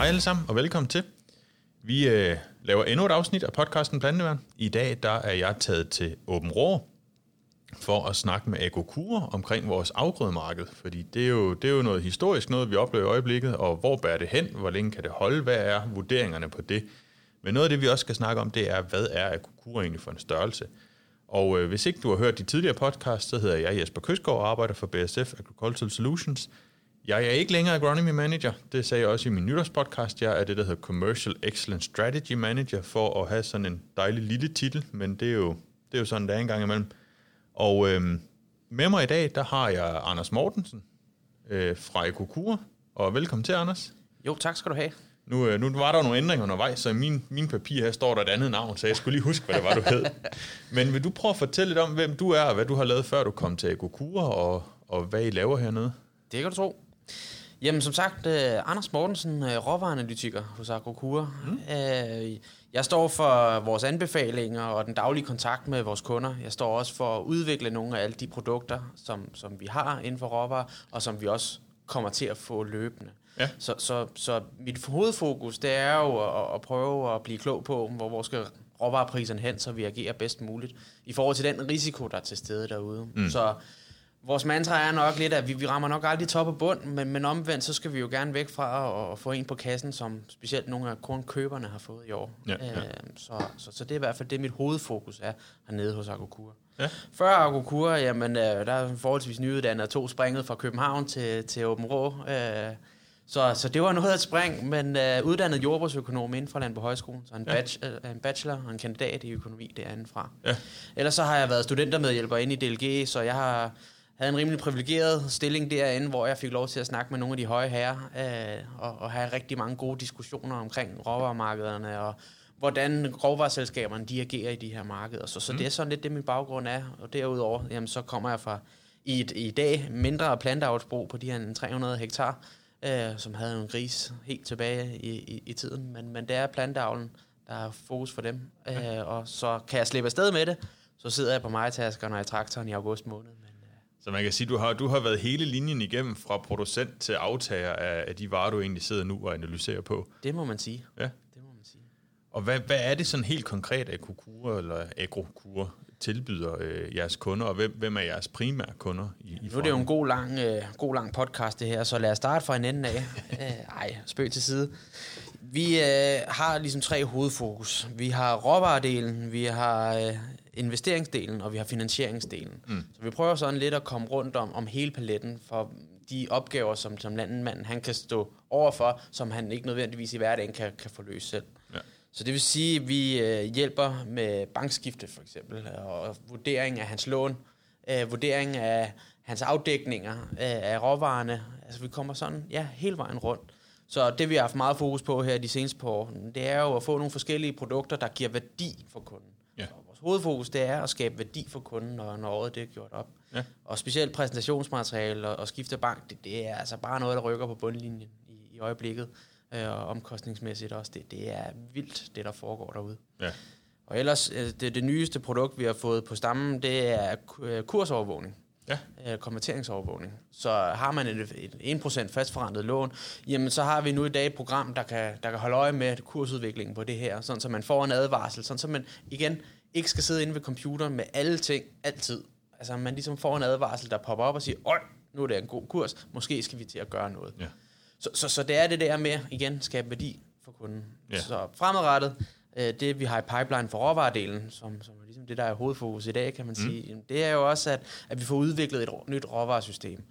Hej alle sammen, og velkommen til. Vi øh, laver endnu et afsnit af podcasten Planteværn. I dag der er jeg taget til Åben Rå for at snakke med Agokura omkring vores afgrødemarked. Fordi det er, jo, det er jo noget historisk, noget vi oplever i øjeblikket, og hvor bærer det hen? Hvor længe kan det holde? Hvad er vurderingerne på det? Men noget af det, vi også skal snakke om, det er, hvad er Agokura egentlig for en størrelse? Og øh, hvis ikke du har hørt de tidligere podcasts, så hedder jeg Jesper Køsgaard og arbejder for BSF Agricultural Solutions. Jeg er ikke længere agronomy manager. Det sagde jeg også i min nytårspodcast. Jeg er det, der hedder Commercial Excellence Strategy Manager, for at have sådan en dejlig lille titel, men det er jo, det er jo sådan, der er en gang imellem. Og øh, med mig i dag, der har jeg Anders Mortensen øh, fra Ekokura. Og velkommen til, Anders. Jo, tak skal du have. Nu, øh, nu var der jo nogle ændringer undervejs, så i min, min papir her står der et andet navn, så jeg skulle lige huske, hvad det var, du hed. Men vil du prøve at fortælle lidt om, hvem du er, og hvad du har lavet, før du kom til Ekokura, og, og hvad I laver hernede? Det kan du tro. Jamen, som sagt, uh, Anders Mortensen, uh, råvareanalytiker hos Agrokura. Mm. Uh, jeg står for vores anbefalinger og den daglige kontakt med vores kunder. Jeg står også for at udvikle nogle af alle de produkter, som, som vi har inden for råvarer, og som vi også kommer til at få løbende. Ja. Så, så, så mit hovedfokus, det er jo at, at prøve at blive klog på, hvor, skal råvarepriserne hen, så vi agerer bedst muligt i forhold til den risiko, der er til stede derude. Mm. Så Vores mantra er nok lidt, at vi, vi rammer nok aldrig top og bund, men, men omvendt, så skal vi jo gerne væk fra at, at få en på kassen, som specielt nogle af kornkøberne har fået i år. Ja, ja. Øh, så, så, så det er i hvert fald det, mit hovedfokus er hernede hos Agokura. Ja. Før Agokura, jamen, øh, der er forholdsvis nyuddannet to springet fra København til, til Åben Rå. Øh, så, så det var noget af et spring, men øh, uddannet jordbrugsøkonom inden fra på Højskolen, så en, ja. batch, øh, en bachelor og en kandidat i økonomi derinde fra. Ja. Ellers så har jeg været studentermedhjælper inde i DLG, så jeg har havde en rimelig privilegeret stilling derinde, hvor jeg fik lov til at snakke med nogle af de høje herrer, øh, og, og have rigtig mange gode diskussioner omkring råvaremarkederne, og hvordan råvareselskaberne de agerer i de her markeder. Så, så mm. det er sådan lidt det, min baggrund er. Og derudover, jamen, så kommer jeg fra i, et, i dag mindre planteavlsbrug på de her 300 hektar, øh, som havde en gris helt tilbage i, i, i tiden. Men, men det er planteavlen, der er fokus for dem. Øh, og så kan jeg slippe afsted med det, så sidder jeg på majtaskerne og i traktoren i august måned. Så man kan sige, du har, du har været hele linjen igennem fra producent til aftager af, af de varer, du egentlig sidder nu og analyserer på. Det må man sige. Ja. Det må man sige. Og hvad, hvad er det sådan helt konkret, at Kokura eller Agrokura tilbyder øh, jeres kunder, og hvem, hvem er jeres primære kunder? I, i nu er det jo en god lang, øh, god lang podcast det her, så lad os starte fra en ende af. øh, ej, spøg til side. Vi øh, har ligesom tre hovedfokus. Vi har råvaredelen, vi har øh, investeringsdelen, og vi har finansieringsdelen. Mm. Så vi prøver sådan lidt at komme rundt om, om hele paletten for de opgaver, som, som landmanden han kan stå overfor, som han ikke nødvendigvis i hverdagen kan, kan få løst selv. Ja. Så det vil sige, at vi øh, hjælper med bankskifte for eksempel, og vurdering af hans lån, øh, vurdering af hans afdækninger øh, af råvarerne. Altså vi kommer sådan ja, hele vejen rundt. Så det vi har haft meget fokus på her de seneste par år, det er jo at få nogle forskellige produkter, der giver værdi for kunden. Hovedfokus det er at skabe værdi for kunden, når, når året det er gjort op. Ja. Og specielt præsentationsmateriale og, og skifte bank, det, det er altså bare noget, der rykker på bundlinjen i, i øjeblikket. Øh, og omkostningsmæssigt også. Det, det er vildt, det der foregår derude. Ja. Og ellers, øh, det, det nyeste produkt, vi har fået på stammen, det er øh, kursovervågning ja. øh, konverteringsovervågning. Så har man et, et 1% fastforrentet lån, jamen så har vi nu i dag et program, der kan, der kan holde øje med kursudviklingen på det her, sådan så man får en advarsel, sådan så man igen ikke skal sidde inde ved computeren med alle ting altid. Altså man ligesom får en advarsel, der popper op og siger, øj, nu er det en god kurs, måske skal vi til at gøre noget. Ja. Så, så, så det er det der med, igen, skabe værdi for kunden. Ja. Så fremadrettet, øh, det vi har i pipeline for råvaredelen, som, som det, der er hovedfokus i dag, kan man mm. sige, det er jo også, at, at vi får udviklet et nyt råvaresystem.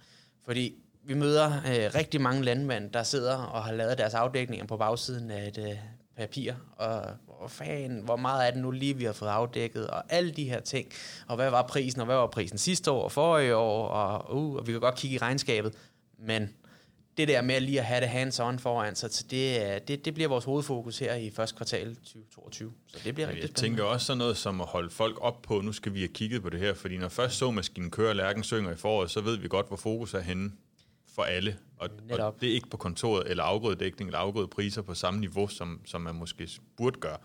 Fordi vi møder øh, rigtig mange landmænd, der sidder og har lavet deres afdækninger på bagsiden af et øh, papir, og hvor, fan, hvor meget er det nu lige, vi har fået afdækket, og alle de her ting, og hvad var prisen, og hvad var prisen sidste år og forrige år, og, uh, og vi kan godt kigge i regnskabet, men det der med lige at have det hands-on foran sig, så det, det, det bliver vores hovedfokus her i første kvartal 2022. Så det bliver rigtig spændende. Jeg tænker også sådan noget som at holde folk op på, nu skal vi have kigget på det her, fordi når først så maskinen kører, lærken synger i foråret, så ved vi godt, hvor fokus er henne for alle. Og, og det er ikke på kontoret eller afgrøddækning eller afgrødpriser på samme niveau, som, som man måske burde gøre.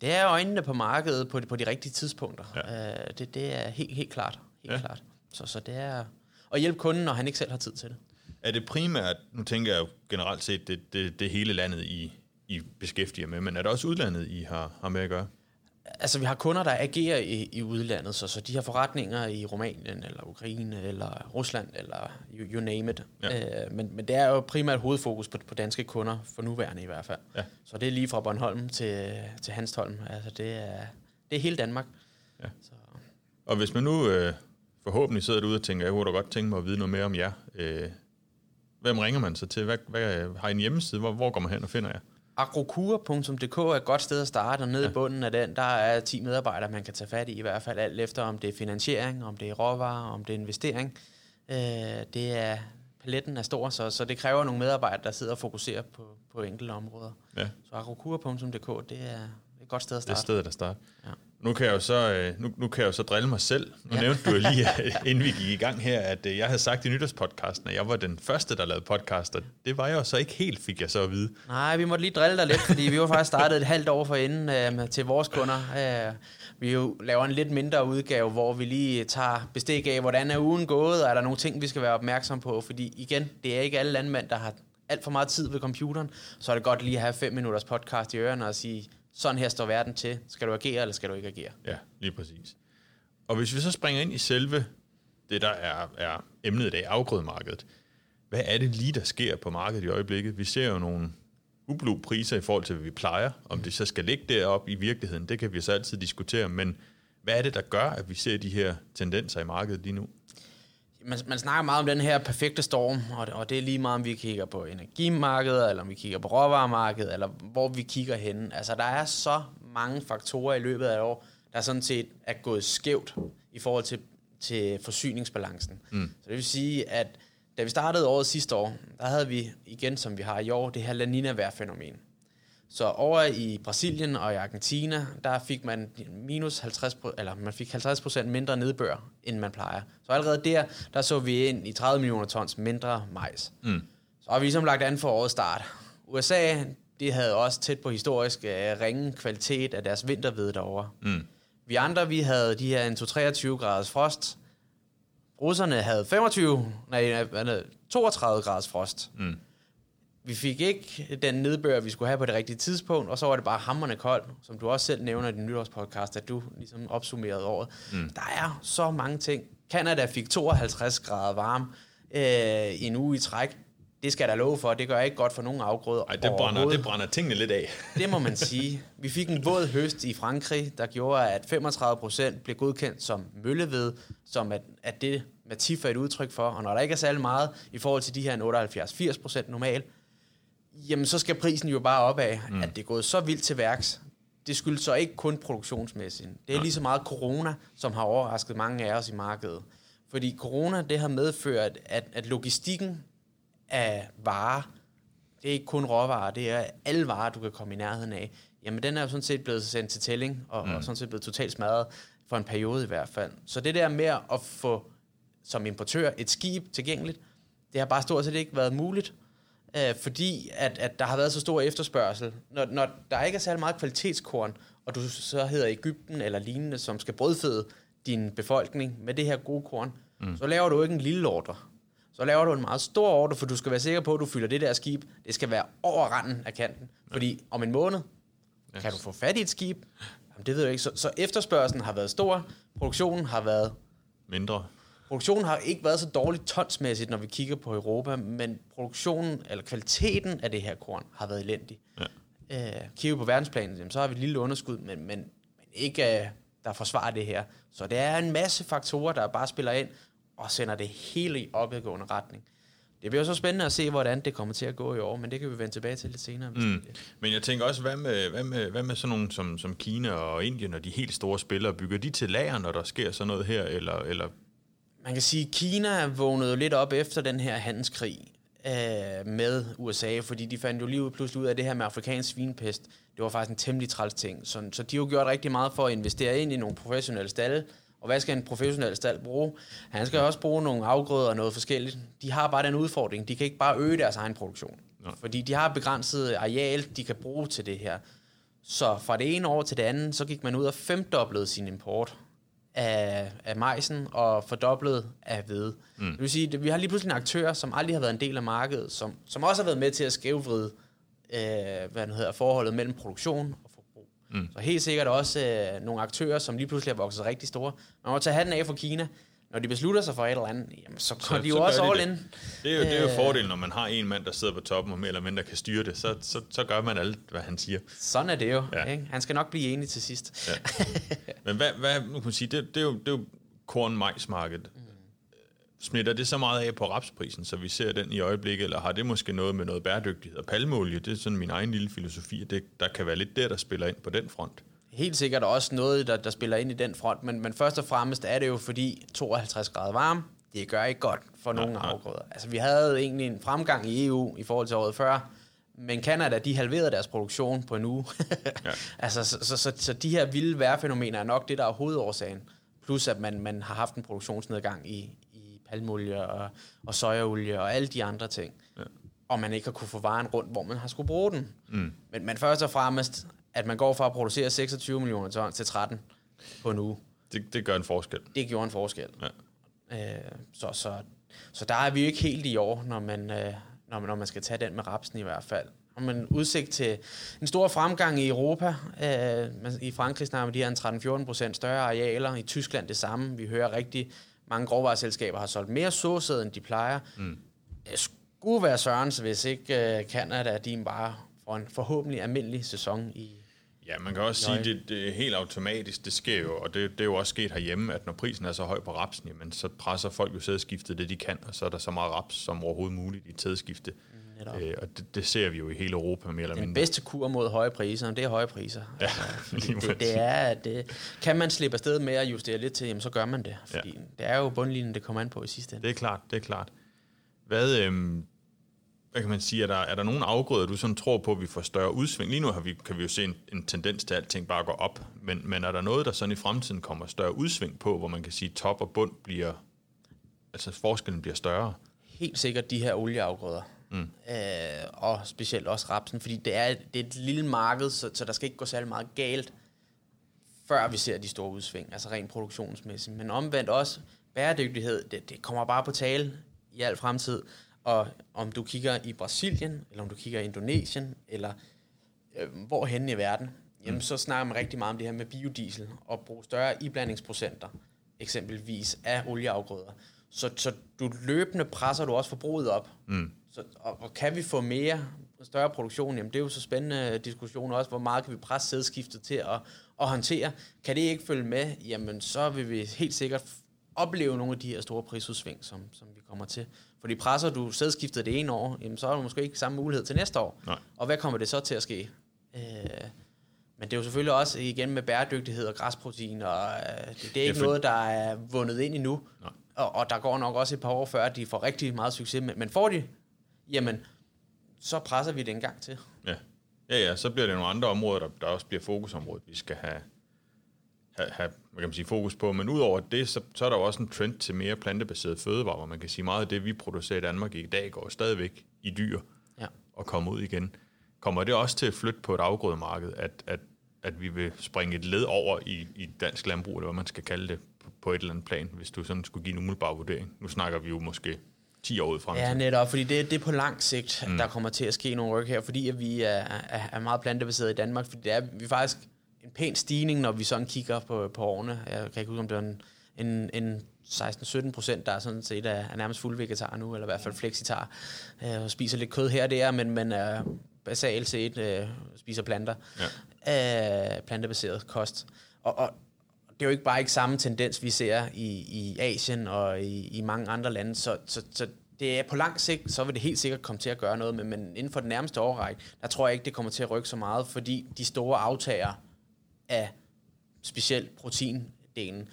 Det er øjnene på markedet på de, på de rigtige tidspunkter. Ja. Uh, det, det er helt, helt klart. Helt ja. klart. Så, så det er at hjælpe kunden, når han ikke selv har tid til det. Er det primært, nu tænker jeg jo generelt set, det, det, det hele landet, I, I beskæftiger med, men er det også udlandet, I har, har med at gøre? Altså, vi har kunder, der agerer i, i udlandet, så, så de har forretninger i Rumænien, eller Ukraine, eller Rusland, eller you, you name it. Ja. Øh, men, men det er jo primært hovedfokus på, på danske kunder, for nuværende i hvert fald. Ja. Så det er lige fra Bornholm til, til Hanstholm. Altså, det er, det er hele Danmark. Ja. Så. Og hvis man nu øh, forhåbentlig sidder derude og tænker, jeg kunne da godt tænke mig at vide noget mere om jer. Øh, hvem ringer man så til? Hvad, hvad, har I en hjemmeside? Hvor, hvor går man hen og finder jer? Agrokura.dk er et godt sted at starte, og nede ja. i bunden af den, der er 10 medarbejdere, man kan tage fat i, i hvert fald alt efter, om det er finansiering, om det er råvarer, om det er investering. Øh, det er, paletten er stor, så, så det kræver nogle medarbejdere, der sidder og fokuserer på, på enkelte områder. Ja. Så agrokura.dk, det er et godt sted at starte. Det er stedet at starte. Ja. Nu kan jeg jo så, øh, nu, nu kan jeg jo så drille mig selv. Nu ja. nævnte du lige, inden vi gik i gang her, at øh, jeg havde sagt i nytårspodcasten, at jeg var den første, der lavede podcast, og det var jeg jo så ikke helt, fik jeg så at vide. Nej, vi måtte lige drille dig lidt, fordi vi var faktisk startet et halvt år for inden øh, til vores kunder. Øh, vi jo laver en lidt mindre udgave, hvor vi lige tager bestik af, hvordan er ugen gået, og er der nogle ting, vi skal være opmærksom på, fordi igen, det er ikke alle landmænd, der har alt for meget tid ved computeren, så er det godt lige at have fem minutters podcast i ørerne og sige, sådan her står verden til. Skal du agere, eller skal du ikke agere? Ja, lige præcis. Og hvis vi så springer ind i selve det, der er, er emnet i dag, afgrødemarkedet. Hvad er det lige, der sker på markedet i øjeblikket? Vi ser jo nogle ublu priser i forhold til, hvad vi plejer. Om det så skal ligge deroppe i virkeligheden, det kan vi så altid diskutere. Men hvad er det, der gør, at vi ser de her tendenser i markedet lige nu? Man, man snakker meget om den her perfekte storm, og det, og det er lige meget, om vi kigger på energimarkedet, eller om vi kigger på råvaremarkedet, eller hvor vi kigger hen. Altså, der er så mange faktorer i løbet af et år, der sådan set er gået skævt i forhold til, til forsyningsbalancen. Mm. Så det vil sige, at da vi startede året sidste år, der havde vi igen, som vi har i år, det her La Nina-vejrfænomen. Så over i Brasilien og i Argentina, der fik man minus 50, eller man fik 50% mindre nedbør, end man plejer. Så allerede der, der så vi ind i 30 millioner tons mindre majs. Mm. Så har vi ligesom lagt an for årets start. USA, det havde også tæt på historisk uh, ringe kvalitet af deres vinterved derovre. Mm. Vi andre, vi havde de her 23 graders frost. Russerne havde 25, nej, 32 graders frost. Mm vi fik ikke den nedbør, vi skulle have på det rigtige tidspunkt, og så var det bare hammerne koldt, som du også selv nævner i din nytårspodcast, at du ligesom opsummerede året. Mm. Der er så mange ting. Canada fik 52 grader varme øh, en uge i træk. Det skal der love for. Det gør ikke godt for nogen afgrøder Ej, det brænder, det brænder tingene lidt af. det må man sige. Vi fik en våd høst i Frankrig, der gjorde, at 35 procent blev godkendt som mølleved, som at, at det Matif er et udtryk for. Og når der ikke er særlig meget i forhold til de her 78-80 procent normalt, jamen så skal prisen jo bare op af, mm. at det er gået så vildt til værks. Det skyldes så ikke kun produktionsmæssigt. Det er lige så meget corona, som har overrasket mange af os i markedet. Fordi corona, det har medført, at, at logistikken af varer, det er ikke kun råvarer, det er alle varer, du kan komme i nærheden af. Jamen, den er jo sådan set blevet sendt til tælling, og, mm. og sådan set blevet totalt smadret, for en periode i hvert fald. Så det der med at få, som importør, et skib tilgængeligt, det har bare stort set ikke været muligt øh, fordi at, at der har været så stor efterspørgsel. Når, når der ikke er særlig meget kvalitetskorn, og du så hedder Ægypten eller lignende, som skal brødføde din befolkning med det her gode korn, mm. så laver du ikke en lille ordre. Så laver du en meget stor ordre, for du skal være sikker på, at du fylder det der skib. Det skal være over randen af kanten. Ja. Fordi om en måned, yes. kan du få fat i et skib? Jamen, det ved jeg ikke. Så, så efterspørgselen har været stor, produktionen har været mindre. Produktionen har ikke været så dårligt tonsmæssigt, når vi kigger på Europa, men produktionen, eller kvaliteten af det her korn, har været elendig. Ja. Øh, kigger på verdensplanen, jamen, så har vi et lille underskud, men, men, men ikke uh, der forsvarer det her. Så det er en masse faktorer, der bare spiller ind, og sender det hele i opadgående retning. Det bliver så spændende at se, hvordan det kommer til at gå i år, men det kan vi vende tilbage til lidt senere. Mm. Men jeg tænker også, hvad med, hvad med, hvad med sådan nogle som, som Kina og Indien og de helt store spillere? Bygger de til lager, når der sker sådan noget her, eller, eller man kan sige, at Kina vågnede lidt op efter den her handelskrig øh, med USA, fordi de fandt jo lige ud, pludselig ud af det her med afrikansk svinpest. Det var faktisk en temmelig træls ting. Så, så de har jo gjort rigtig meget for at investere ind i nogle professionelle stalle. Og hvad skal en professionel stald bruge? Han skal også bruge nogle afgrøder og noget forskelligt. De har bare den udfordring. De kan ikke bare øge deres egen produktion. Ja. Fordi de har begrænset areal, de kan bruge til det her. Så fra det ene år til det andet, så gik man ud og femdoblede sin import af, af majsen og fordoblet af hvede. Mm. Det vil sige, at vi har lige pludselig en aktør, som aldrig har været en del af markedet, som, som også har været med til at skævvride øh, hvad hedder, forholdet mellem produktion og forbrug. Mm. Så helt sikkert også øh, nogle aktører, som lige pludselig har vokset rigtig store. Man må tage hatten af for Kina. Når de beslutter sig for et eller andet, jamen, så går de jo også de all det. in. Det er jo, det er jo øh. fordelen, når man har en mand, der sidder på toppen og mere eller mindre kan styre det. Så, så, så gør man alt, hvad han siger. Sådan er det jo. Ja. Ikke? Han skal nok blive enig til sidst. Ja. Men hvad, hvad nu kan man sige, det, det, er jo, det er jo korn-majsmarkedet. Mm. Smitter det så meget af på rapsprisen, så vi ser den i øjeblikket, eller har det måske noget med noget bæredygtighed og palmeolie? Det er sådan min egen lille filosofi, det, der kan være lidt der, der spiller ind på den front helt sikkert også noget, der, der spiller ind i den front, men, men først og fremmest er det jo fordi 52 grader varme, det gør ikke godt for nej, nogle afgrøder. Altså vi havde egentlig en fremgang i EU i forhold til året før, men Canada, de halverede deres produktion på en uge. ja. altså, så, så, så, så de her vilde vejrfænomener er nok det, der er hovedårsagen. Plus at man, man har haft en produktionsnedgang i, i palmolie og, og sojaolie og alle de andre ting. Ja. Og man ikke har kunne få varen rundt, hvor man har skulle bruge den. Mm. Men, men først og fremmest, at man går fra at producere 26 millioner ton til 13 på en uge. Det, det gør en forskel. Det gjorde en forskel. Ja. Øh, så, så, så der er vi jo ikke helt i år, når man, øh, når, man, når man skal tage den med rapsen i hvert fald. Og man udsigt til en stor fremgang i Europa. Øh, I Frankrig snakker de her 13-14 procent større arealer. I Tyskland det samme. Vi hører rigtig mange grovvareselskaber har solgt mere såsæd, end de plejer. Mm. Det skulle være Sørens, hvis ikke uh, Canada, de bare får en forhåbentlig almindelig sæson i, Ja, man kan også sige, at det, det er helt automatisk, det sker jo, og det, det er jo også sket herhjemme, at når prisen er så høj på rapsen, jamen, så presser folk jo sædskiftet det, de kan, og så er der så meget raps som overhovedet muligt i tædskifte. Øh, og det, det ser vi jo i hele Europa mere eller mindre. Den bedste kur mod høje priser, det er høje priser. Ja, altså, det, det, er, det, kan man slippe afsted med at justere lidt til, jamen, så gør man det. Fordi ja. det er jo bundlinjen, det kommer an på i sidste ende. Det er klart, det er klart. Hvad, øhm, hvad kan man sige, er der, er der nogle afgrøder, du sådan tror på, at vi får større udsving? Lige nu har vi, kan vi jo se en, en tendens til, at alting bare går op, men, men er der noget, der sådan i fremtiden kommer større udsving på, hvor man kan sige, at top og bund bliver, altså forskellen bliver større? Helt sikkert de her olieafgrøder. Mm. Øh, og specielt også rapsen, fordi det er, det er et lille marked, så, så der skal ikke gå særlig meget galt, før vi ser de store udsving, altså rent produktionsmæssigt. Men omvendt også, bæredygtighed, det, det kommer bare på tale i al fremtid. Og om du kigger i Brasilien, eller om du kigger i Indonesien, eller øh, hvorhen i verden, jamen, mm. så snakker man rigtig meget om det her med biodiesel, og bruge større iblandingsprocenter, eksempelvis af olieafgrøder. Så, så du løbende presser du også forbruget op. Mm. Så, og, og kan vi få mere, større produktion, jamen det er jo så spændende diskussion også, hvor meget kan vi presse sædskiftet til at, at håndtere. Kan det ikke følge med, jamen så vil vi helt sikkert opleve nogle af de her store prisudsving, som, som vi kommer til. Fordi presser du sædskiftet det ene år, jamen, så har du måske ikke samme mulighed til næste år. Nej. Og hvad kommer det så til at ske? Øh, men det er jo selvfølgelig også igen med bæredygtighed og græsprotein, og øh, det, det er ikke for... noget, der er vundet ind endnu. Nej. Og, og der går nok også et par år før, at de får rigtig meget succes. Men, men får de, jamen, så presser vi det en gang til. Ja, ja, ja så bliver det nogle andre områder, der, der også bliver fokusområdet, vi skal have, have, have hvad kan man sige, fokus på. Men udover det, så, så er der jo også en trend til mere plantebaseret fødevarer, hvor man kan sige, meget af det, vi producerer i Danmark i dag, går stadigvæk i dyr ja. og kommer ud igen. Kommer det også til at flytte på et afgrødemarked, at, at, at vi vil springe et led over i, i dansk landbrug, eller hvad man skal kalde det, på, på et eller andet plan, hvis du sådan skulle give en umiddelbar vurdering? Nu snakker vi jo måske 10 år ud frem Ja, netop, fordi det, det er på lang sigt, mm. der kommer til at ske nogle ryk her, fordi at vi er, er, er meget plantebaseret i Danmark, fordi det er, vi faktisk en pæn stigning, når vi sådan kigger på, på årene. Jeg kan ikke huske, om det er en, en, en 16-17 procent, der er sådan set er, er nærmest fuld vegetar nu, eller i hvert fald flexitar, øh, og spiser lidt kød her og der, men, men er basalt set øh, spiser planter. Ja. Øh, plantebaseret kost. Og, og det er jo ikke bare ikke samme tendens, vi ser i, i Asien og i, i mange andre lande, så, så, så det er på lang sigt, så vil det helt sikkert komme til at gøre noget, men, men inden for den nærmeste årrække, der tror jeg ikke, det kommer til at rykke så meget, fordi de store aftager af specielt proteindelen,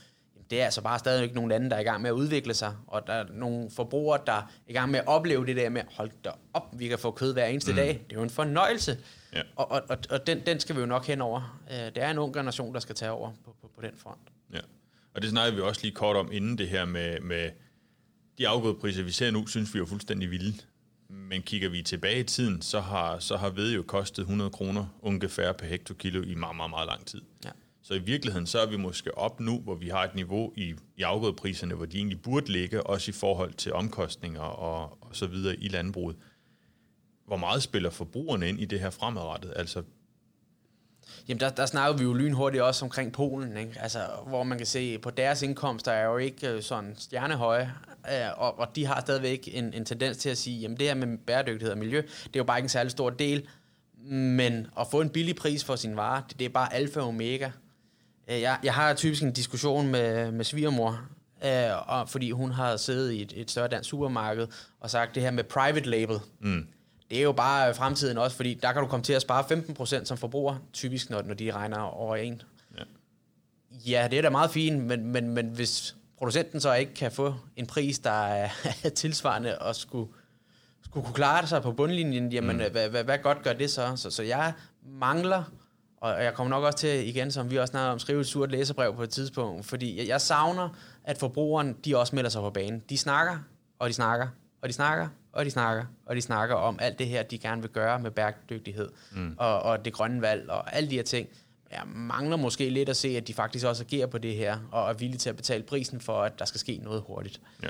det er altså bare stadig ikke nogen lande, der er i gang med at udvikle sig, og der er nogle forbrugere, der er i gang med at opleve det der med, hold da op, vi kan få kød hver eneste mm. dag. Det er jo en fornøjelse. Ja. Og, og, og, og den, den skal vi jo nok hen over. Øh, det er en ung generation, der skal tage over på, på, på den front. Ja, og det snakker vi også lige kort om inden det her med, med de afgrødepriser, vi ser nu, synes vi er fuldstændig vilde. Men kigger vi tilbage i tiden, så har, så har ved jo kostet 100 kroner ungefær per hektokilo i meget, meget, meget lang tid. Ja. Så i virkeligheden, så er vi måske op nu, hvor vi har et niveau i, i afgrødepriserne, hvor de egentlig burde ligge, også i forhold til omkostninger og, og så videre i landbruget. Hvor meget spiller forbrugerne ind i det her fremadrettet? Altså, Jamen, der, der snakker vi jo lynhurtigt også omkring Polen, ikke? Altså, hvor man kan se, på deres indkomster er jo ikke øh, sådan stjernehøje, øh, og, og de har stadigvæk en, en tendens til at sige, jamen det her med bæredygtighed og miljø, det er jo bare ikke en særlig stor del, men at få en billig pris for sin vare, det, det er bare alfa og omega. Øh, jeg, jeg har typisk en diskussion med, med svigermor, øh, og, fordi hun har siddet i et, et større dansk supermarked og sagt det her med private label. Mm det er jo bare fremtiden også, fordi der kan du komme til at spare 15% som forbruger, typisk når, når de regner over en. Ja. ja, det er da meget fint, men, men, men hvis producenten så ikke kan få en pris, der er tilsvarende og skulle, skulle kunne klare sig på bundlinjen, jamen mm. hvad, hvad, hvad godt gør det så? Så, så jeg mangler, og jeg kommer nok også til igen, som vi også snakker om, skrive et surt læserbrev på et tidspunkt, fordi jeg, jeg savner, at forbrugeren, de også melder sig på banen. De snakker, og de snakker, og de snakker, og de snakker, og de snakker om alt det her, de gerne vil gøre med bæredygtighed, mm. og, og det grønne valg, og alle de her ting. Jeg mangler måske lidt at se, at de faktisk også agerer på det her, og er villige til at betale prisen for, at der skal ske noget hurtigt. Ja.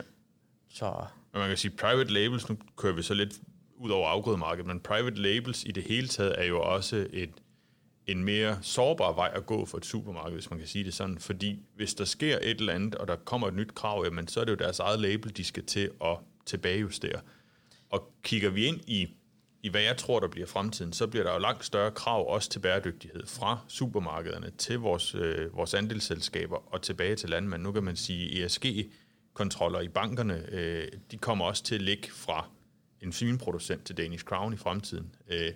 Så. Men man kan sige, private labels, nu kører vi så lidt ud over afgrødemarkedet, men private labels i det hele taget er jo også et, en mere sårbar vej at gå for et supermarked, hvis man kan sige det sådan. Fordi hvis der sker et eller andet, og der kommer et nyt krav, jamen, så er det jo deres eget label, de skal til at tilbagejustere. Og kigger vi ind i, i, hvad jeg tror, der bliver fremtiden, så bliver der jo langt større krav også til bæredygtighed fra supermarkederne til vores, øh, vores andelsselskaber og tilbage til landmænd. Nu kan man sige, ESG-kontroller i bankerne, øh, de kommer også til at ligge fra en svineproducent til Danish Crown i fremtiden. Øh,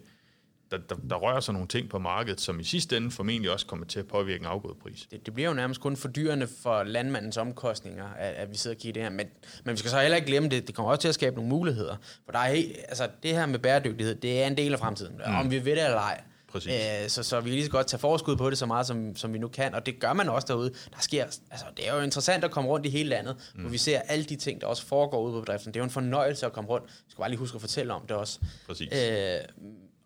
der, der, der rører sig nogle ting på markedet, som i sidste ende formentlig også kommer til at påvirke en afgået pris. Det, det bliver jo nærmest kun fordyrende for landmandens omkostninger, at, at vi sidder og kigger det her. Men, men vi skal så heller ikke glemme det. Det kommer også til at skabe nogle muligheder. For der er helt, altså, det her med bæredygtighed, det er en del af fremtiden. Mm. Om vi ved det eller ej. Præcis. Æ, så, så vi kan lige så godt tage forskud på det så meget, som, som vi nu kan, og det gør man også derude. Der sker, altså, det er jo interessant at komme rundt i hele landet, mm. hvor vi ser alle de ting, der også foregår ude på bedriften. Det er jo en fornøjelse at komme rundt. Jeg skal bare lige huske at fortælle om det også. Præcis. Æ,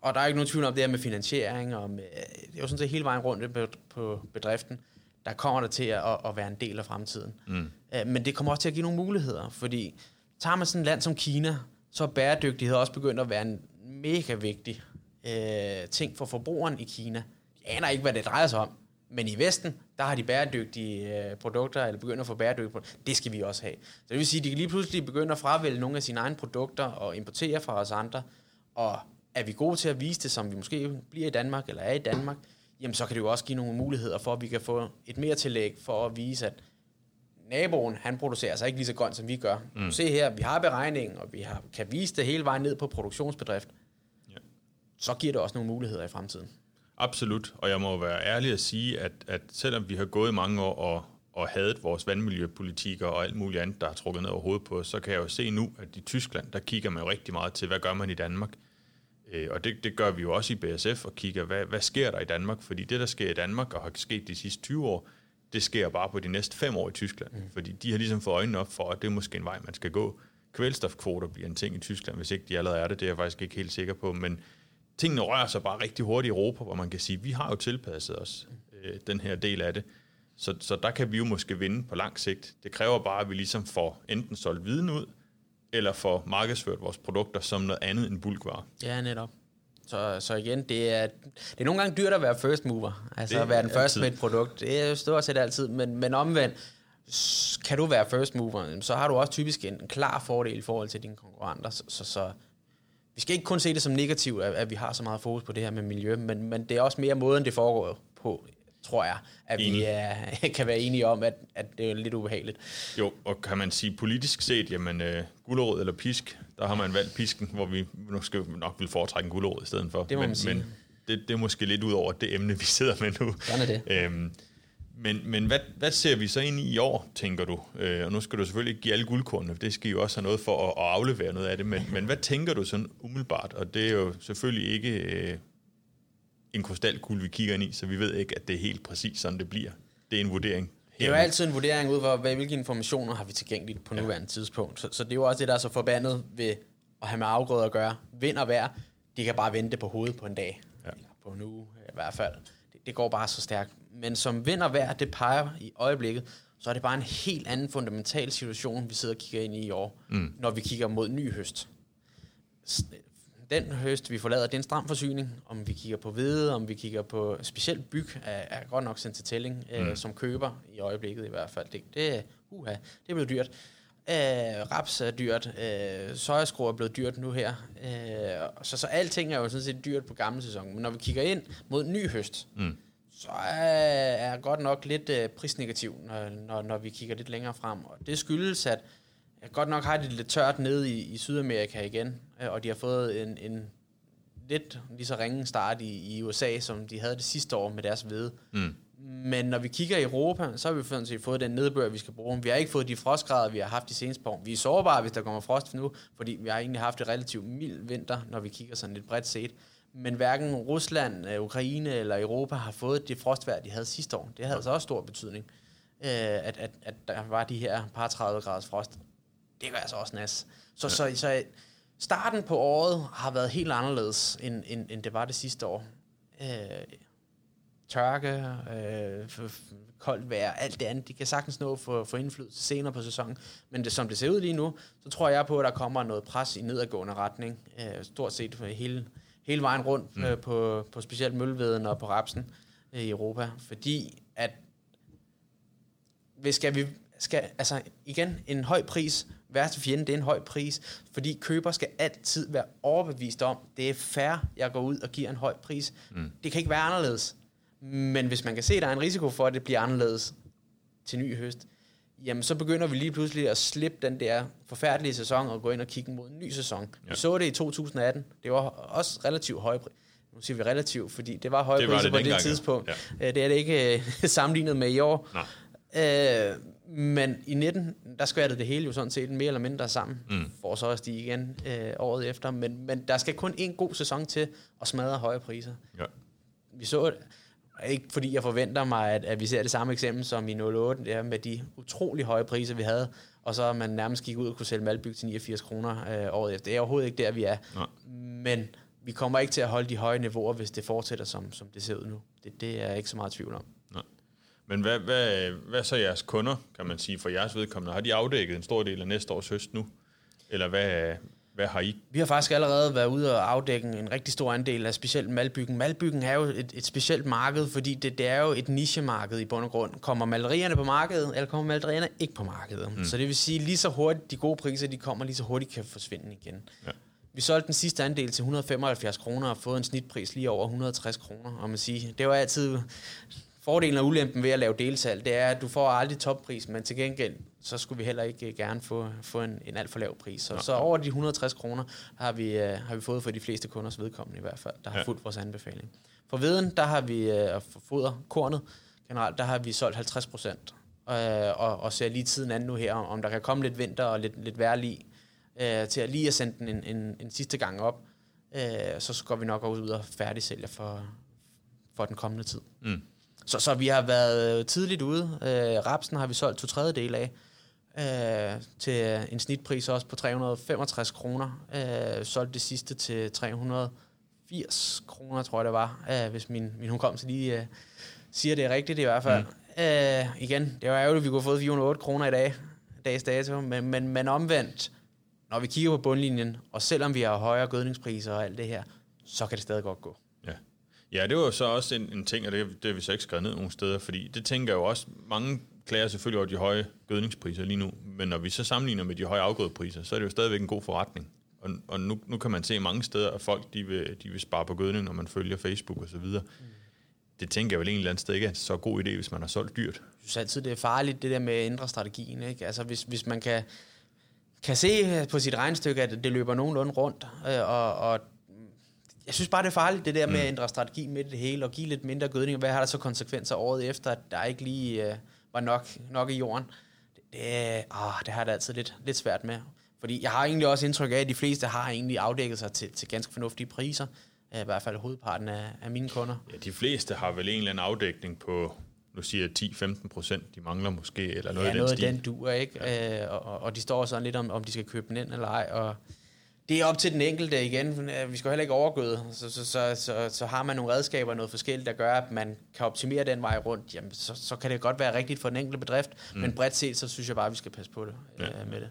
og der er ikke nogen tvivl om det her med finansiering, og med, det er jo sådan set hele vejen rundt på bedriften, der kommer der til at, at være en del af fremtiden. Mm. Øh, men det kommer også til at give nogle muligheder, fordi tager man sådan et land som Kina, så er bæredygtighed også begyndt at være en mega vigtig øh, ting for forbrugeren i Kina. De aner ikke, hvad det drejer sig om, men i Vesten, der har de bæredygtige øh, produkter, eller begynder at få bæredygtige produkter. Det skal vi også have. Så det vil sige, at de kan lige pludselig begynde at fravælge nogle af sine egne produkter og importere fra os andre, og er vi gode til at vise det, som vi måske bliver i Danmark, eller er i Danmark, jamen så kan det jo også give nogle muligheder for, at vi kan få et mere tillæg for at vise, at naboen, han producerer sig ikke lige så grønt, som vi gør. Mm. Se her, vi har beregningen, og vi har, kan vise det hele vejen ned på produktionsbedrift. Ja. Så giver det også nogle muligheder i fremtiden. Absolut, og jeg må være ærlig at sige, at, at selvom vi har gået mange år og, og hadet vores vandmiljøpolitikker og alt muligt andet, der har trukket ned over hovedet på os, så kan jeg jo se nu, at i Tyskland, der kigger man jo rigtig meget til, hvad gør man i Danmark? Øh, og det, det gør vi jo også i BSF og kigger, hvad, hvad sker der i Danmark? Fordi det, der sker i Danmark og har sket de sidste 20 år, det sker bare på de næste fem år i Tyskland. Mm. Fordi de har ligesom fået øjnene op for, at det er måske en vej, man skal gå. Kvælstofkvoter bliver en ting i Tyskland, hvis ikke de allerede er det. Det er jeg faktisk ikke helt sikker på. Men tingene rører sig bare rigtig hurtigt i Europa, hvor man kan sige, at vi har jo tilpasset os øh, den her del af det. Så, så der kan vi jo måske vinde på lang sigt. Det kræver bare, at vi ligesom får enten solgt viden ud, eller får markedsført vores produkter som noget andet end bulkvarer. Ja, netop. Så, så igen, det er, det er nogle gange dyrt at være first mover. Altså det at være den første med et produkt. Det er jo stort set altid, men, men omvendt, kan du være first mover, så har du også typisk en klar fordel i forhold til dine konkurrenter. Så, så, så vi skal ikke kun se det som negativt, at, at vi har så meget fokus på det her med miljø, men, men det er også mere måden, det foregår på tror jeg, at Enig. vi er, kan være enige om, at, at det er lidt ubehageligt. Jo, og kan man sige politisk set, jamen uh, gulerod eller pisk, der har man valgt pisken, hvor vi nok, skal, nok vil foretrække en gulerod i stedet for. Det må men, man sige. Men det, det er måske lidt ud over det emne, vi sidder med nu. Sådan er det. Øhm, men, men hvad, hvad ser vi så ind i i år, tænker du? Øh, og nu skal du selvfølgelig ikke give alle guldkornene, for det skal jo også have noget for at, at aflevere noget af det, men, men hvad tænker du sådan umiddelbart? Og det er jo selvfølgelig ikke øh, en krystalkugle, vi kigger ind i, så vi ved ikke, at det er helt præcis sådan, det bliver. Det er en vurdering. Det er jo altid en vurdering ud fra, hvilke informationer har vi tilgængeligt på nuværende ja. tidspunkt. Så, så det er jo også det, der er så forbandet ved at have med afgrøder at gøre. Vind og vejr, de kan bare vente på hovedet på en dag. Ja. Eller på en uge i hvert fald. Det, det går bare så stærkt. men som vinder hver, det peger i øjeblikket, så er det bare en helt anden fundamental situation, vi sidder og kigger ind i i år, mm. når vi kigger mod ny høst. Den høst, vi forlader, det er en stram forsyning. Om vi kigger på hvede, om vi kigger på specielt byg, er, er godt nok sendt til tælling, mm. øh, som køber i øjeblikket i hvert fald. Det, det, uha, det blev dyrt. Øh, raps er dyrt, øh, sojaskro er blevet dyrt nu her. Øh, så, så alting er jo sådan set dyrt på gamle sæson. Men når vi kigger ind mod ny høst, mm. så er er jeg godt nok lidt øh, prisnegativ, når, når, når vi kigger lidt længere frem. Og det skyldes, at jeg godt nok har det lidt tørt nede i, i Sydamerika igen, øh, og de har fået en, en lidt lige så ringe start i, i USA, som de havde det sidste år med deres hvede. Mm. Men når vi kigger i Europa, så har vi sådan set fået den nedbør, vi skal bruge. Vi har ikke fået de frostgrader, vi har haft de seneste par år. Vi er sårbare, hvis der kommer frost nu, fordi vi har egentlig haft et relativt mild vinter, når vi kigger sådan lidt bredt set. Men hverken Rusland, øh, Ukraine eller Europa har fået det frostvejr, de havde sidste år. Det havde altså også stor betydning, øh, at, at, at der var de her par 30 graders frost. Det gør altså også nas. Så, ja. så, så starten på året har været helt anderledes, end, end, end det var det sidste år. Øh, tørke, øh, koldt vejr, alt det andet, de kan sagtens nå for, for indflydelse senere på sæsonen. Men det, som det ser ud lige nu, så tror jeg på, at der kommer noget pres i nedadgående retning, øh, stort set hele, hele vejen rundt mm. øh, på, på specielt mølveden og på rapsen øh, i Europa. Fordi at hvis skal vi skal, altså igen, en høj pris, værste fjende, det er en høj pris, fordi køber skal altid være overbevist om, det er fair, jeg går ud og giver en høj pris. Mm. Det kan ikke være anderledes. Men hvis man kan se, at der er en risiko for, at det bliver anderledes til ny høst, jamen så begynder vi lige pludselig at slippe den der forfærdelige sæson og gå ind og kigge mod en ny sæson. Ja. Vi så det i 2018. Det var også relativt høje priser. Nu siger vi relativt, fordi det var høje Det priser det på det ja. tidspunkt. Ja. Øh, Det er det ikke øh, sammenlignet med i år. Nej. Øh, men i 19, der skvattede det hele jo sådan set mere eller mindre sammen, mm. for så at stige igen øh, året efter. Men, men der skal kun en god sæson til at smadre høje priser. Ja. Vi så det, ikke fordi jeg forventer mig, at, at vi ser det samme eksempel som i 08, der med de utrolig høje priser, vi havde, og så man nærmest gik ud og kunne sælge Malbyg til 89 kroner øh, året efter. Det er overhovedet ikke der, vi er. Nej. Men vi kommer ikke til at holde de høje niveauer, hvis det fortsætter, som, som det ser ud nu. Det, det er jeg ikke så meget tvivl om. Men hvad, hvad, hvad så jeres kunder, kan man sige, for jeres vedkommende? Har de afdækket en stor del af næste års høst nu? Eller hvad, hvad har I? Vi har faktisk allerede været ude og afdække en rigtig stor andel af specielt malbyggen. Malbyggen er jo et, et specielt marked, fordi det, det er jo et nichemarked i bund og grund. Kommer malerierne på markedet, eller kommer malerierne ikke på markedet? Mm. Så det vil sige, lige så hurtigt de gode priser, de kommer, lige så hurtigt kan forsvinde igen. Ja. Vi solgte den sidste andel til 175 kroner og fået en snitpris lige over 160 kroner. Og man siger, det var altid fordelen og ulempen ved at lave delsalg, det er, at du får aldrig toppris, men til gengæld, så skulle vi heller ikke gerne få, få en, en alt for lav pris. Så, så over de 160 kroner har vi, uh, har vi fået for de fleste kunders vedkommende i hvert fald, der har Ja. fulgt vores anbefaling. For veden, der har vi, uh, og for foder, kornet generelt, der har vi solgt 50 procent. Uh, og, og ser lige tiden an nu her, om der kan komme lidt vinter og lidt, lidt vejr lige, til at lige at sende den en, en, en sidste gang op. Uh, så går vi nok ud og færdigsælger for, for den kommende tid. Mm. Så, så vi har været tidligt ude. Øh, rapsen har vi solgt to tredjedel af. Øh, til en snitpris også på 365 kroner. Øh, solgte det sidste til 380 kroner, tror jeg det var. Øh, hvis min, min hukommelse lige øh, siger det rigtigt i hvert fald. Mm. Øh, igen, det var ærgerligt, at vi kunne have fået 408 kroner i dag, dags dato. Men, men, men omvendt, når vi kigger på bundlinjen, og selvom vi har højere gødningspriser og alt det her, så kan det stadig godt gå. Ja. det var jo så også en, en ting, og det, det har vi så ikke skrevet ned nogen steder, fordi det tænker jeg jo også, mange klager selvfølgelig over de høje gødningspriser lige nu, men når vi så sammenligner med de høje afgrødepriser, så er det jo stadigvæk en god forretning. Og, og nu, nu kan man se mange steder, at folk de vil, de vil spare på gødning, når man følger Facebook og så videre. Mm. Det tænker jeg vel en eller anden sted ikke er så god idé, hvis man har solgt dyrt. Jeg synes altid, det er farligt, det der med at ændre strategien. Ikke? Altså, hvis, hvis man kan, kan se på sit regnstykke, at det løber nogenlunde rundt, øh, og, og jeg synes bare, det er farligt, det der med at ændre strategi midt i det hele, og give lidt mindre gødning. Hvad har der så konsekvenser året efter, at der ikke lige øh, var nok, nok i jorden? Det, det, åh, det har jeg da altid lidt, lidt svært med. Fordi jeg har egentlig også indtryk af, at de fleste har egentlig afdækket sig til, til ganske fornuftige priser. Øh, I hvert fald hovedparten af, af mine kunder. Ja, de fleste har vel en eller anden afdækning på, nu siger jeg 10-15 procent, de mangler måske, eller noget ja, i den noget af stil. den duer, ikke? Ja. Øh, og, og de står sådan lidt om, om de skal købe den ind eller ej, og Det er op til den enkelte igen. Vi skal heller ikke overgøde. Så, så, så, så, så har man nogle redskaber, noget forskelligt, der gør, at man kan optimere den vej rundt. Jamen, så, så kan det godt være rigtigt for den enkelte bedrift. Mm. Men bredt set, så synes jeg bare, at vi skal passe på det ja. øh, med det.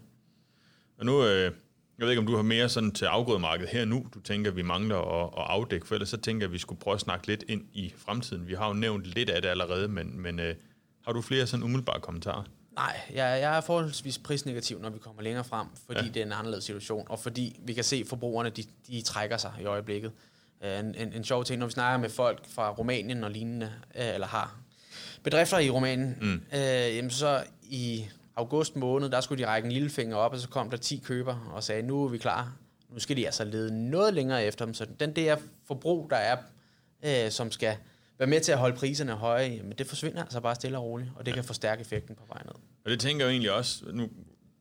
Og nu, øh, jeg ved ikke, om du har mere sådan til afgrødemarkedet her nu, du tænker, vi mangler at, at afdække, for ellers så tænker jeg, at vi skulle prøve at snakke lidt ind i fremtiden. Vi har jo nævnt lidt af det allerede, men, men øh, har du flere sådan umiddelbare kommentarer? Nej, jeg, jeg er forholdsvis prisnegativ, når vi kommer længere frem, fordi ja. det er en anderledes situation, og fordi vi kan se, at forbrugerne de, de trækker sig i øjeblikket. Øh, en, en, en sjov ting, når vi snakker med folk fra Rumænien og lignende, øh, eller har bedrifter i Rumænien, mm. øh, jamen så i august måned, der skulle de række en lille finger op, og så kom der 10 køber og sagde, nu er vi klar. Nu skal de altså lede noget længere efter dem. Så den der forbrug, der er, øh, som skal være med til at holde priserne høje, jamen det forsvinder altså bare stille og roligt, og det ja. kan forstærke effekten på vej ned. Og det tænker jeg egentlig også, nu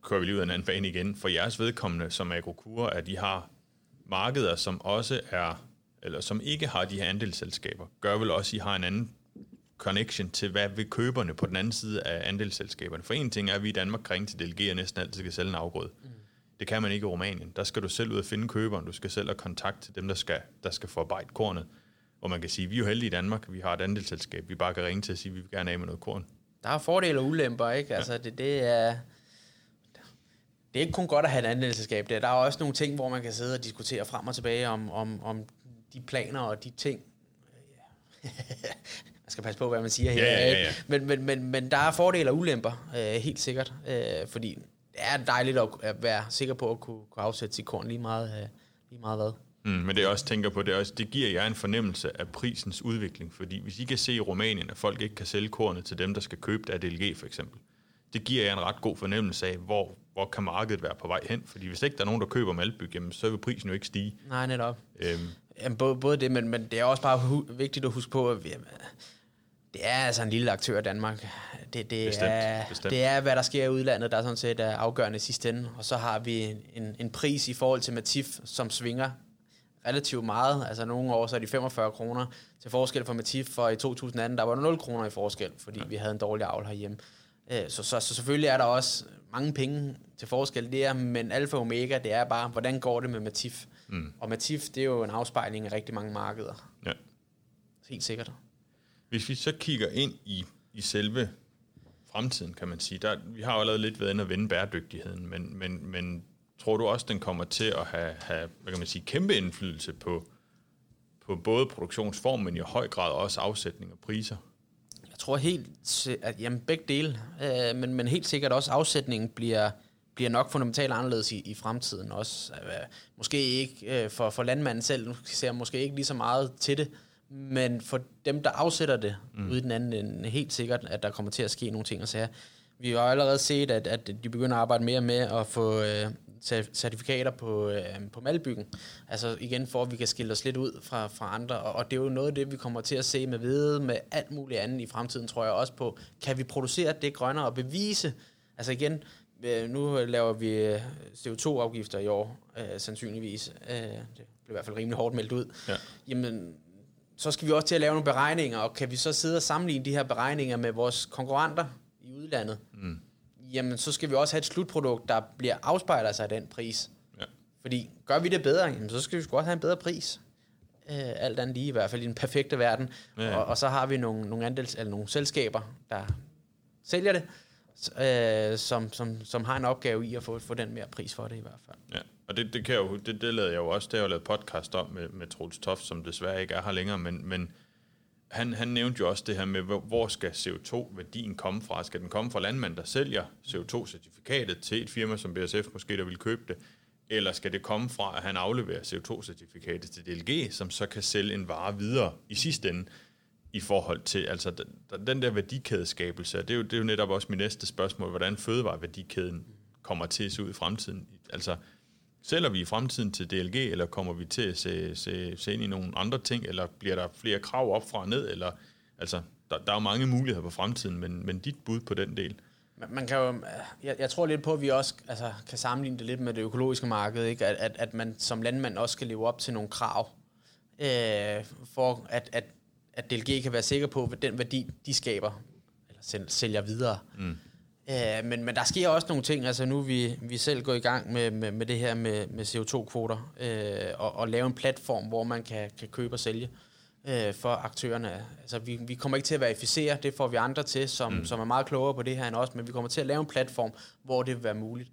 kører vi lige ud af en anden bane igen, for jeres vedkommende som agrokur, at de har markeder, som også er, eller som ikke har de her andelsselskaber, gør vel også, at I har en anden connection til, hvad vil køberne på den anden side af andelsselskaberne. For en ting er, at vi i Danmark kring til og næsten altid skal sælge en afgrøde. Mm. Det kan man ikke i Rumænien. Der skal du selv ud og finde køberen. Du skal selv have kontakt til dem, der skal, der skal forarbejde kornet. Og man kan sige, at vi er jo heldige i Danmark. Vi har et andelsselskab. Vi bare kan ringe til at sige, at vi vil gerne af med noget korn. Der er fordele og ulemper, ikke? Altså, ja. det, det er... Det er ikke kun godt at have et andelsselskab. Der er også nogle ting, hvor man kan sidde og diskutere frem og tilbage om, om, om de planer og de ting. man skal passe på, hvad man siger her. Ja, ja, ja. Men, men, men, men der er fordele og ulemper, øh, helt sikkert. Øh, fordi det er dejligt at være sikker på at kunne, kunne afsætte sit korn lige meget, øh, lige meget hvad. Mm, men det jeg også tænker på, det, er også, det giver jer en fornemmelse af prisens udvikling. Fordi hvis I kan se i Rumænien, at folk ikke kan sælge kornet til dem, der skal købe det af DLG for eksempel, det giver jer en ret god fornemmelse af, hvor, hvor kan markedet være på vej hen. Fordi hvis ikke der er nogen, der køber Malbyg, jamen, så vil prisen jo ikke stige. Nej, netop. Øhm. Jamen, både, både det, men, men det er også bare hu- vigtigt at huske på, at vi, det er altså en lille aktør i Danmark. Det, det, bestemt, er, bestemt. det er, hvad der sker i udlandet, der er sådan set er afgørende i sidste ende. Og så har vi en, en pris i forhold til Matif, som svinger relativt meget. Altså nogle år så er de 45 kroner til forskel for Matif, for i 2018 der var der 0 kroner i forskel, fordi ja. vi havde en dårlig avl herhjemme. Øh, så, så, så selvfølgelig er der også mange penge til forskel der, men alfa og omega, det er bare, hvordan går det med Matif? Mm. Og Matif, det er jo en afspejling af rigtig mange markeder. Ja. Helt sikkert. Hvis vi så kigger ind i, i selve fremtiden, kan man sige, der, vi har jo allerede lidt været inde at vende bæredygtigheden, men, men, men tror du også, den kommer til at have, have hvad kan man sige, kæmpe indflydelse på, på både produktionsform, men i høj grad også afsætning og priser? Jeg tror helt, at jamen, begge dele, øh, men, men helt sikkert også afsætningen bliver, bliver nok fundamentalt anderledes i, i fremtiden også. Øh, måske ikke øh, for, for landmanden selv, nu ser jeg måske ikke lige så meget til det, men for dem, der afsætter det mm. ude i den anden ende, helt sikkert, at der kommer til at ske nogle ting og sager. Vi har allerede set, at, at de begynder at arbejde mere med at få øh, certifikater på, øh, på malbyggen. Altså igen, for at vi kan skille os lidt ud fra, fra andre. Og, og det er jo noget af det, vi kommer til at se med videre med alt muligt andet i fremtiden, tror jeg også på. Kan vi producere det grønnere og bevise? Altså igen, øh, nu laver vi øh, CO2-afgifter i år, øh, sandsynligvis. Øh, det bliver i hvert fald rimelig hårdt meldt ud. Ja. Jamen, så skal vi også til at lave nogle beregninger, og kan vi så sidde og sammenligne de her beregninger med vores konkurrenter i udlandet, mm. Jamen så skal vi også have et slutprodukt, der bliver afspejler sig af den pris. Ja. Fordi gør vi det bedre, jamen, så skal vi også have en bedre pris. Øh, alt andet lige, i hvert fald i den perfekte verden. Ja, ja. Og, og så har vi nogle, nogle, andels, eller nogle selskaber, der sælger det, øh, som, som, som har en opgave i at få, få den mere pris for det i hvert fald. Ja. Og det, det, kan jeg jo, det, det lavede jeg jo også, det har jeg lavet podcast om med, med Troels Toft, som desværre ikke er her længere, men, men han, han nævnte jo også det her med, hvor skal CO2-værdien komme fra? Skal den komme fra landmanden, der sælger CO2-certifikatet til et firma som BSF måske, der vil købe det? Eller skal det komme fra, at han afleverer CO2-certifikatet til DLG, som så kan sælge en vare videre i sidste ende? i forhold til altså den, den der værdikædeskabelse, det er, jo, det er jo netop også mit næste spørgsmål, hvordan fødevareværdikæden kommer til at se ud i fremtiden. Altså, Sælger vi i fremtiden til DLG, eller kommer vi til at se, se, se ind i nogle andre ting, eller bliver der flere krav op fra og ned, eller altså, der, der er jo mange muligheder på fremtiden, men, men dit bud på den del? Man kan jo, jeg, jeg tror lidt på, at vi også altså, kan sammenligne det lidt med det økologiske marked, ikke? At, at, at man som landmand også skal leve op til nogle krav, øh, for at, at, at DLG kan være sikker på, at den værdi, de skaber, eller sælger videre, mm Øh, men, men der sker også nogle ting, altså nu vi, vi selv gået i gang med, med, med det her med, med CO2-kvoter, øh, og, og lave en platform, hvor man kan, kan købe og sælge øh, for aktørerne. Altså vi, vi kommer ikke til at verificere, det får vi andre til, som, mm. som er meget klogere på det her end os, men vi kommer til at lave en platform, hvor det vil være muligt.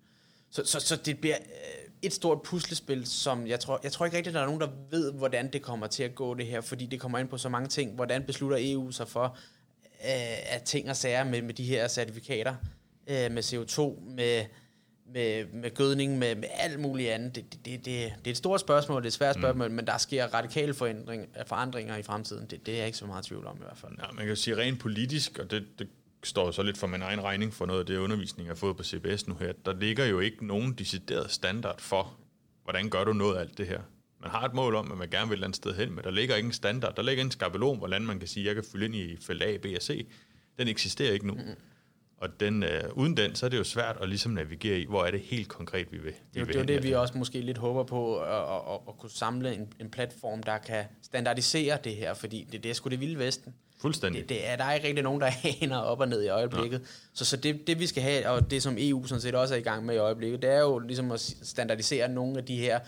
Så, så, så det bliver øh, et stort puslespil, som jeg tror, jeg tror ikke rigtigt, at der er nogen, der ved, hvordan det kommer til at gå det her, fordi det kommer ind på så mange ting. Hvordan beslutter EU sig for, øh, at ting og sager med, med de her certifikater, øh, med CO2, med, med, med gødning, med, med alt muligt andet. Det, det, det, det er et stort spørgsmål, det er et svært mm. spørgsmål, mm. men der sker radikale forandring, forandringer i fremtiden. Det, det er jeg ikke så meget tvivl om i hvert fald. Ja, man kan sige rent politisk, og det, det står så lidt for min egen regning for noget af det undervisning, jeg har fået på CBS nu her. Der ligger jo ikke nogen decideret standard for, hvordan gør du noget af alt det her. Man har et mål om, at man gerne vil et andet sted hen, men der ligger ikke en standard. Der ligger en skabelon, hvordan man kan sige, at jeg kan fylde ind i felt A, B og C. Den eksisterer ikke nu. Mm. Og den, øh, uden den, så er det jo svært at ligesom navigere i, hvor er det helt konkret, vi vil. Vi det, vil det er det, vi også måske lidt håber på, at, at, at, at kunne samle en, en platform, der kan standardisere det her, fordi det, det er sgu det vilde vesten. Fuldstændig. Det, det er, der er ikke rigtig nogen, der haner op og ned i øjeblikket. Ja. Så, så det, det, vi skal have, og det som EU sådan set også er i gang med i øjeblikket, det er jo ligesom at standardisere nogle af de her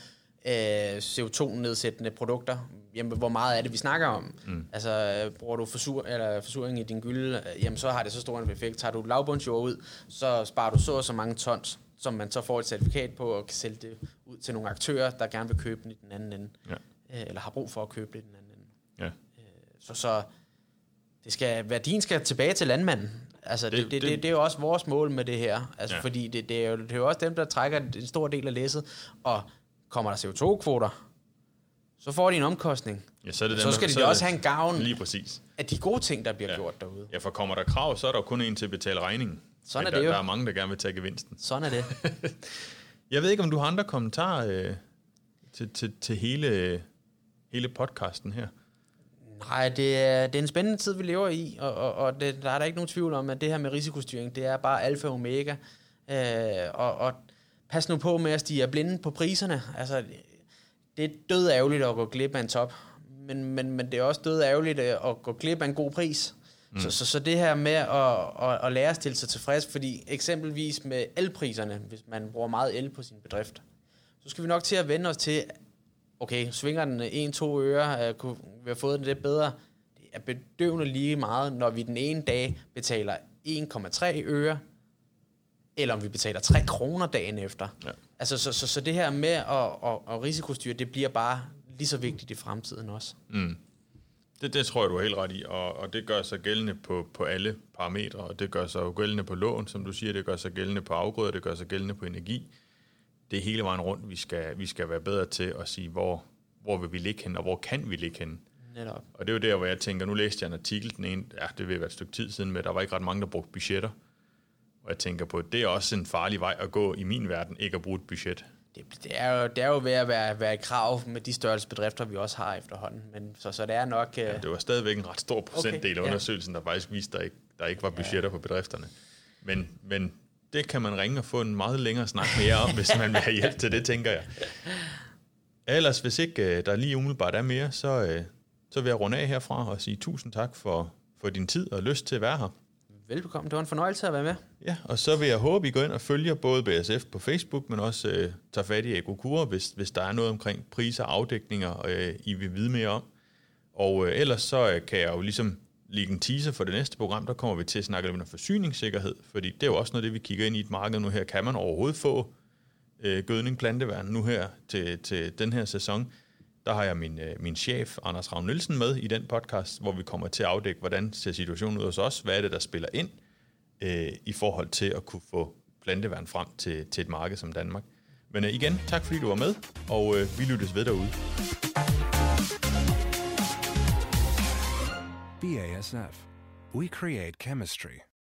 øh, CO2-nedsættende produkter. Jamen, hvor meget er det, vi snakker om? Mm. Altså, bruger du forsur, eller forsuring i din gylde, øh, jamen, så har det så stor en effekt. Tager du lavbundsjord ud, så sparer du så og så mange tons, som man så får et certifikat på, og kan sælge det ud til nogle aktører, der gerne vil købe den i den anden ende. Ja. Øh, eller har brug for at købe det i den anden ende. Ja. Øh, så, så det skal, værdien skal tilbage til landmanden. Altså, det, det, det, det, det er jo også vores mål med det her. Altså, ja. fordi det, det, er jo, det er jo også dem, der trækker en stor del af læsset. Og kommer der CO2-kvoter, så får de en omkostning. Ja, så, er det så dem, skal de så også have en gavn lige præcis. af de gode ting, der bliver ja. gjort derude. Ja, for kommer der krav, så er der kun en til at betale regningen. Sådan Men er der, det jo. Der er mange, der gerne vil tage gevinsten. Sådan er det. jeg ved ikke, om du har andre kommentarer øh, til, til, til hele, hele podcasten her. Nej, det er, det er en spændende tid, vi lever i, og, og, og det, der er der ikke nogen tvivl om, at det her med risikostyring, det er bare alfa og omega. Øh, og, og pas nu på med at stige blinde på priserne. Altså, det er død ærgerligt at gå glip af en top, men, men, men det er også død ærgerligt at gå glip af en god pris. Mm. Så, så, så det her med at, at, at lære at stille sig tilfreds, fordi eksempelvis med elpriserne, hvis man bruger meget el på sin bedrift, så skal vi nok til at vende os til, okay, svinger den 1-2 øre, uh, kunne vi have fået det lidt bedre. Det er bedøvende lige meget, når vi den ene dag betaler 1,3 øre, eller om vi betaler 3 kroner dagen efter. Ja. Altså, så, så, så det her med at, at, at risikostyre, det bliver bare lige så vigtigt i fremtiden også. Mm. Det, det tror jeg, du er helt ret i, og, og det gør sig gældende på, på alle parametre, og det gør sig jo gældende på lån, som du siger, det gør sig gældende på afgrøder, det gør sig gældende på energi. Det er hele vejen rundt, vi skal, vi skal være bedre til at sige, hvor, hvor vil vi ligge hen, og hvor kan vi ligge hen. Netop. Og det er jo der, hvor jeg tænker, nu læste jeg en artikel, den ene, ja, det vil være et stykke tid siden, men der var ikke ret mange, der brugte budgetter. Og jeg tænker på, det er også en farlig vej at gå i min verden, ikke at bruge et budget. Det, det, er, jo, det er jo ved at være, være et krav med de størrelse bedrifter, vi også har efterhånden. Men, så, så det er nok... Uh... Ja, det var stadigvæk en ret stor procentdel okay, af undersøgelsen, der faktisk viste, at der ikke, der ikke var budgetter ja. på bedrifterne. Men, men det kan man ringe og få en meget længere snak med jer om, hvis man vil have hjælp til det, tænker jeg. Ellers, hvis ikke øh, der lige umiddelbart er mere, så, øh, så vil jeg runde af herfra og sige tusind tak for, for din tid og lyst til at være her. Velbekomme. Det var en fornøjelse at være med. Ja, og så vil jeg håbe, I går ind og følger både BSF på Facebook, men også øh, tager fat i Agokura, hvis, hvis der er noget omkring priser og afdækninger, øh, I vil vide mere om. Og øh, ellers så øh, kan jeg jo ligesom lægge en teaser for det næste program, der kommer vi til at snakke lidt om forsyningssikkerhed, fordi det er jo også noget det, vi kigger ind i et marked nu her. Kan man overhovedet få øh, gødning planteværn nu her til, til den her sæson? Der har jeg min, øh, min chef, Anders Ravn Nielsen, med i den podcast, hvor vi kommer til at afdække, hvordan ser situationen ud hos os, hvad er det, der spiller ind øh, i forhold til at kunne få planteværn frem til, til et marked som Danmark. Men øh, igen, tak fordi du var med, og øh, vi lyttes ved derude. BASF. We create chemistry.